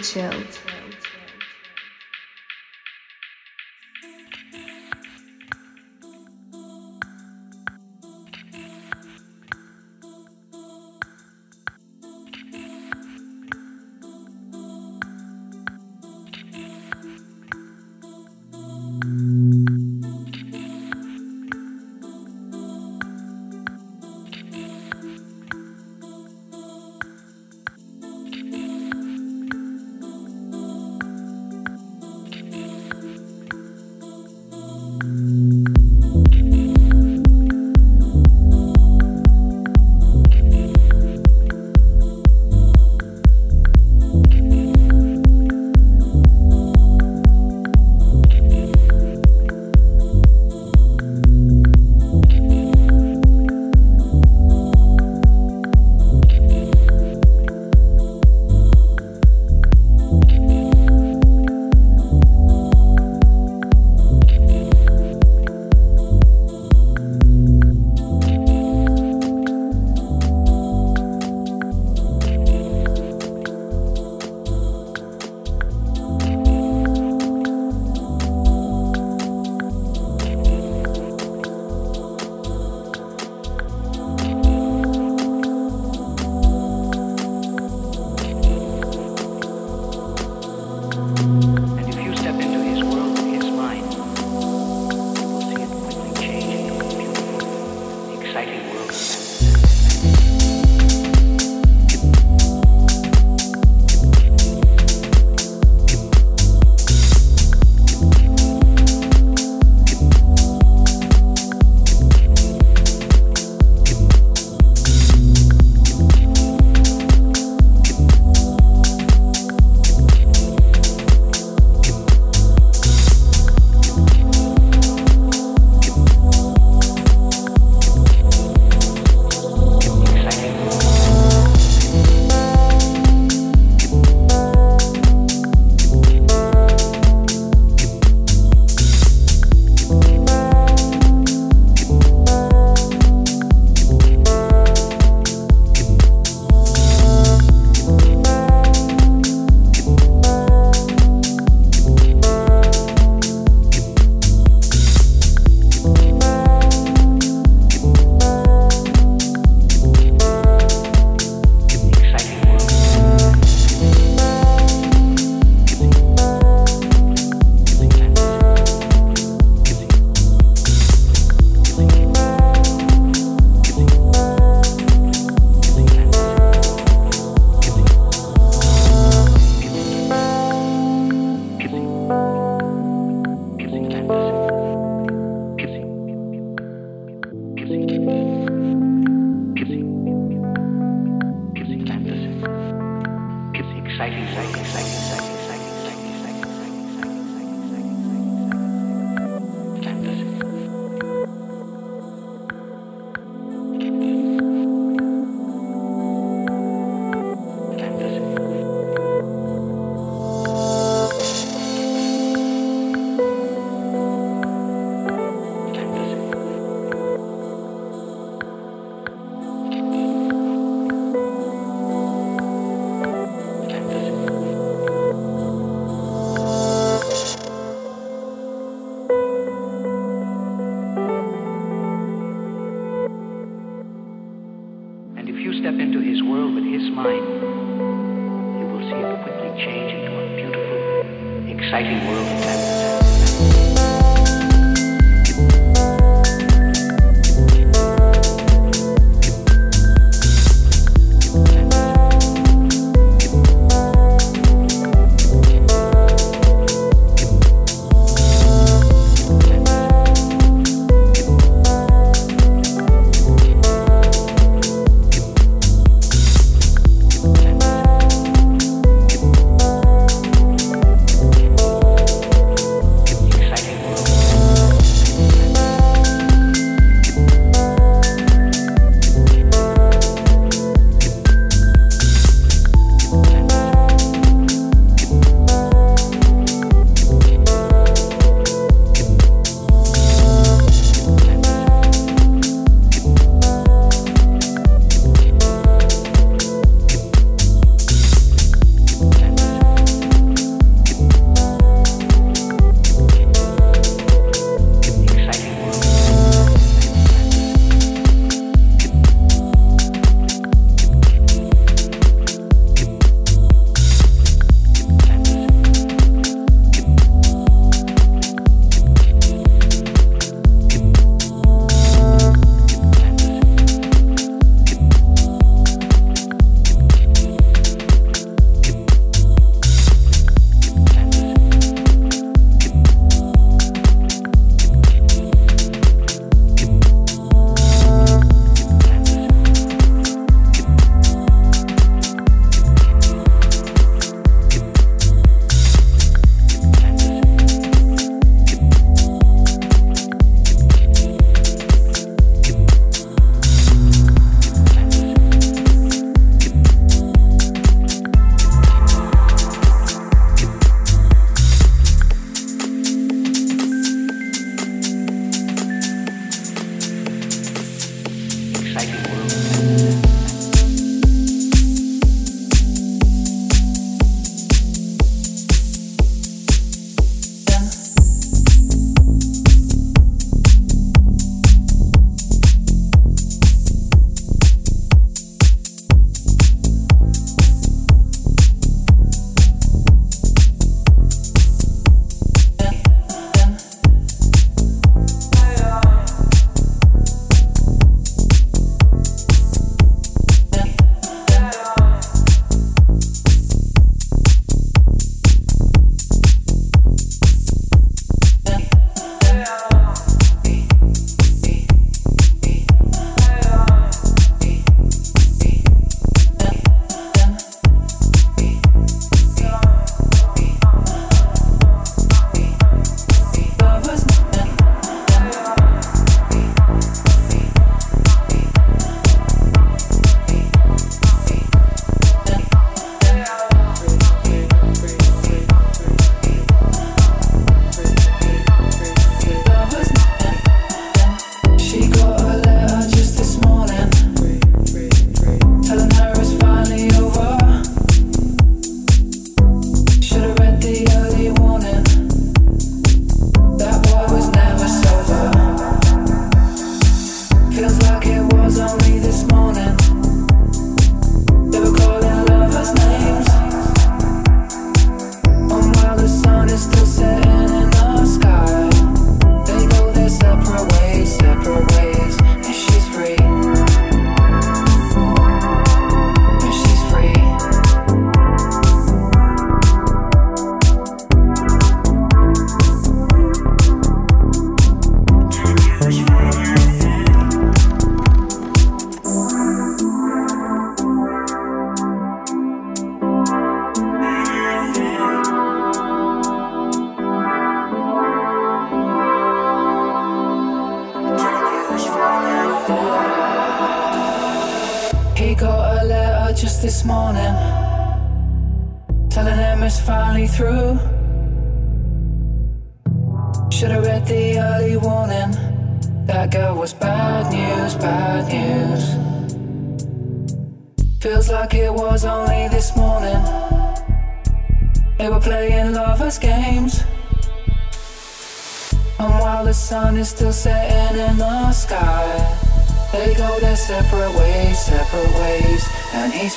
Chilled.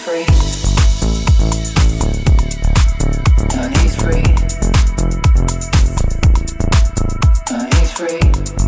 free. And he's free. And he's free.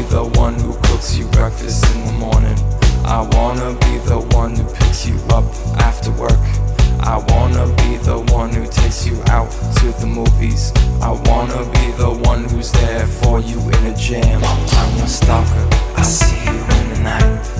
be the one who cooks you breakfast in the morning. I wanna be the one who picks you up after work. I wanna be the one who takes you out to the movies. I wanna be the one who's there for you in a jam. I'm a stalker, I see you in the night.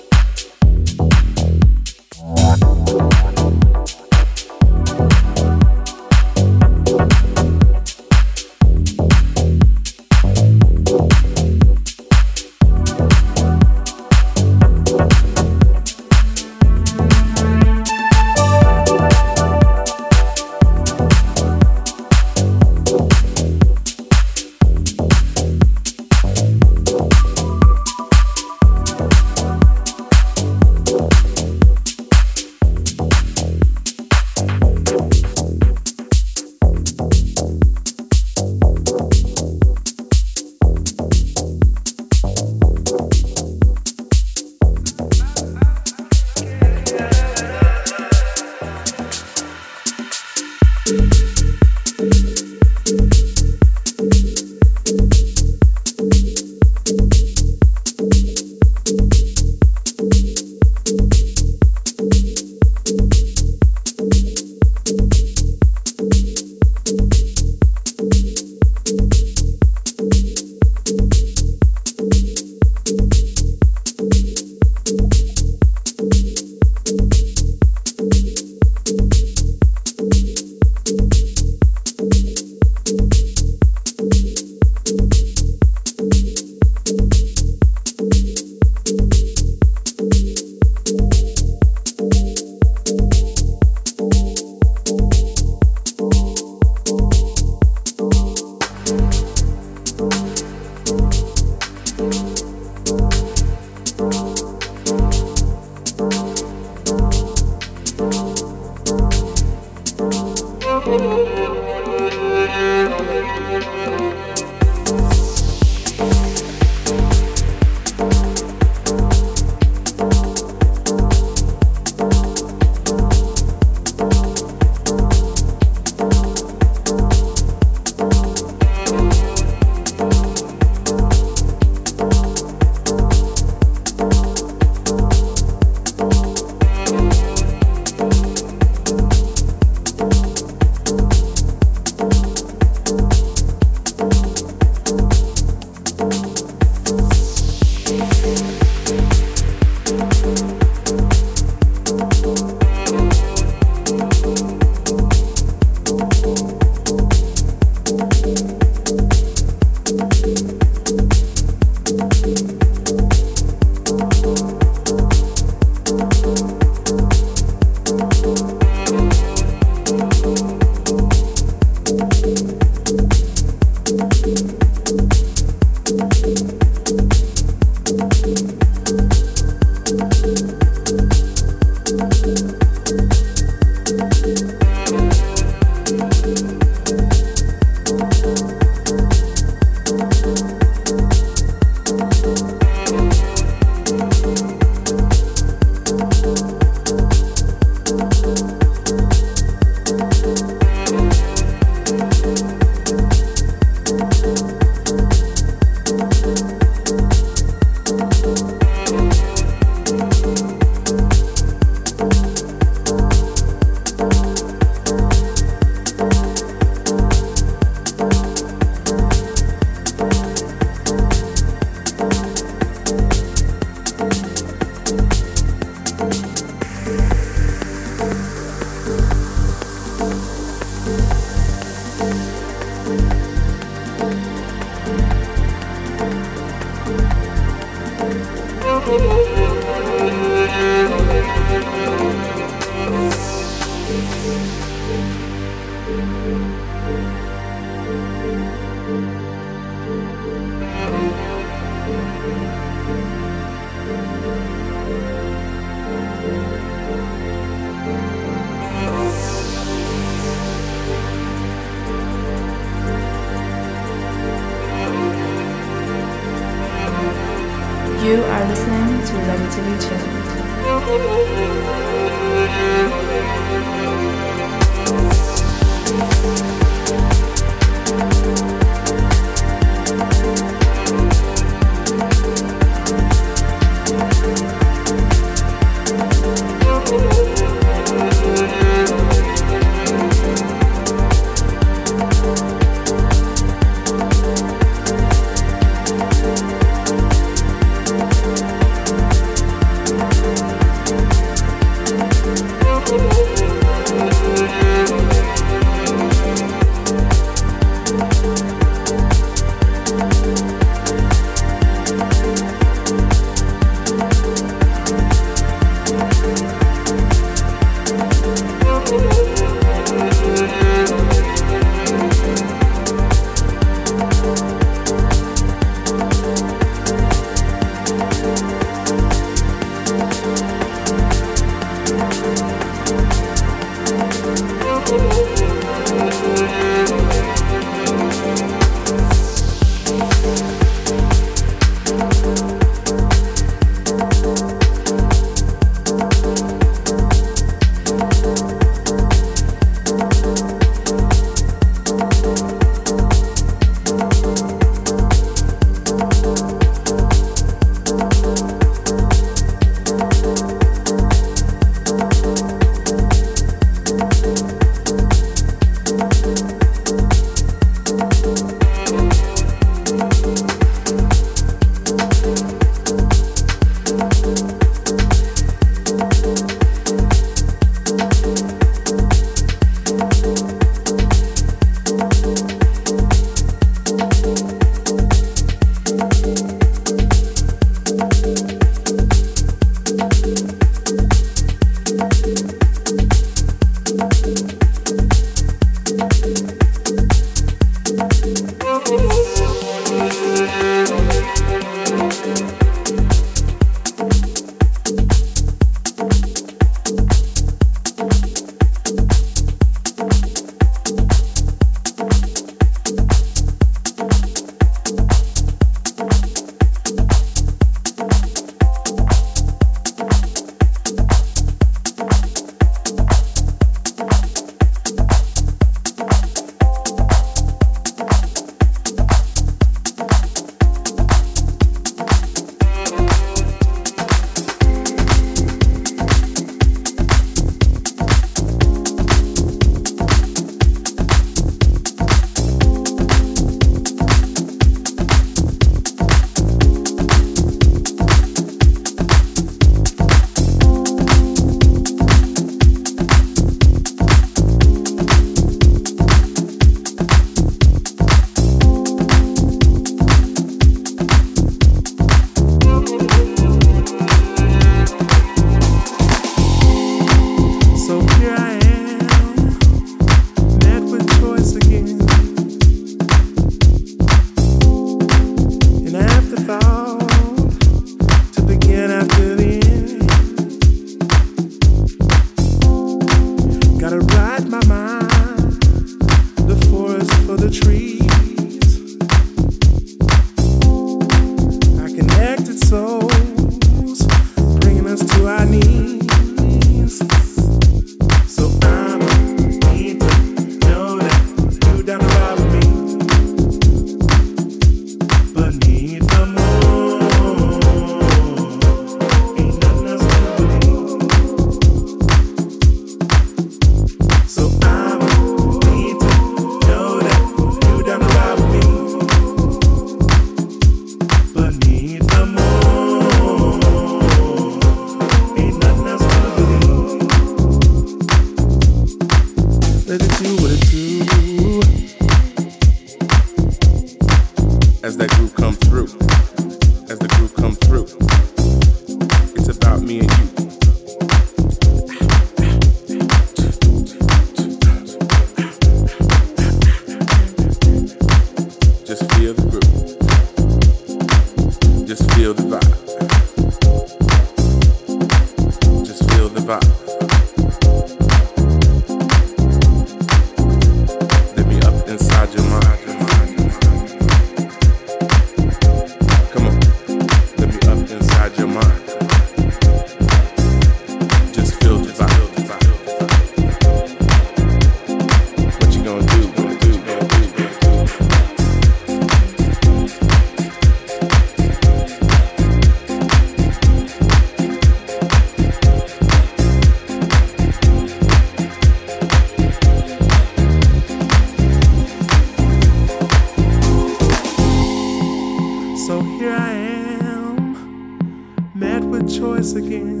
again.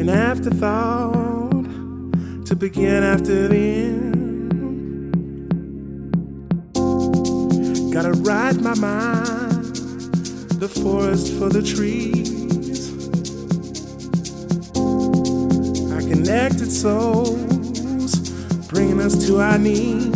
An afterthought to begin after the end. Gotta ride my mind, the forest for the trees. Our connected souls bringing us to our knees.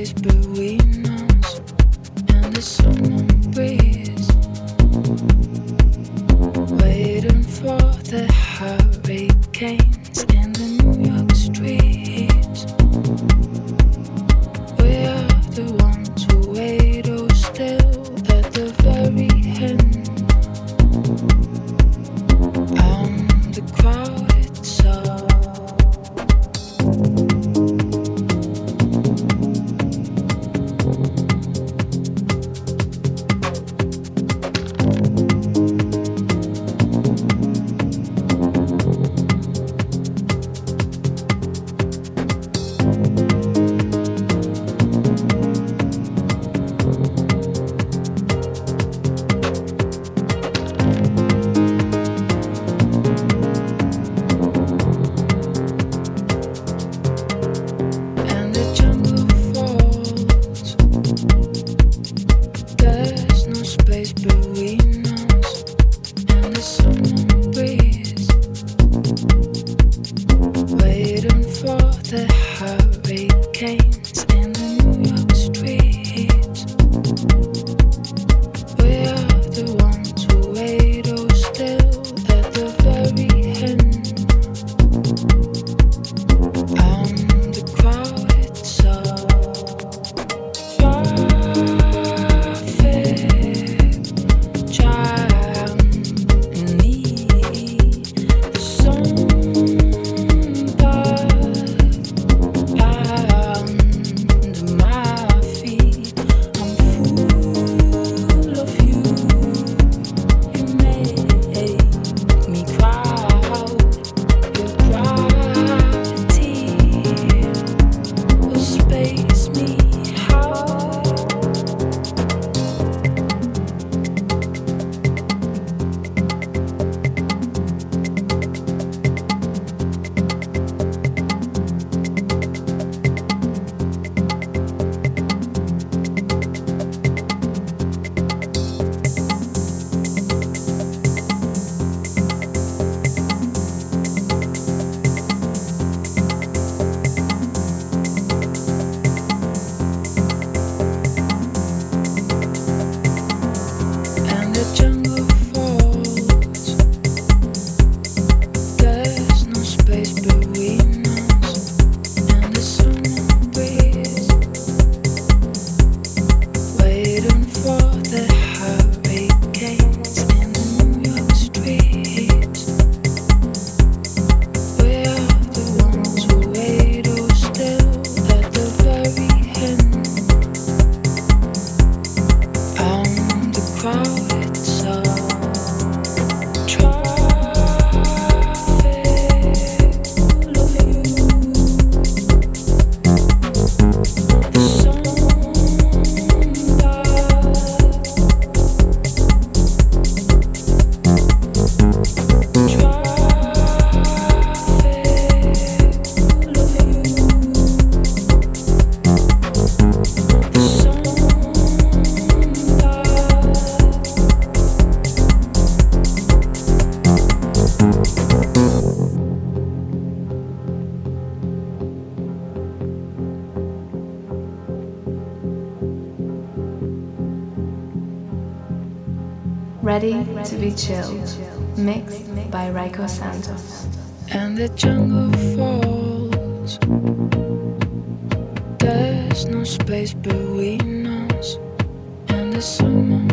place, but we Ready to be chilled. Mixed by Rayco Santos. And the jungle falls. There's no space between us. And the summer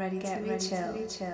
Tune in, tune in, zona, zona. Get ready, get ready, chill, chill.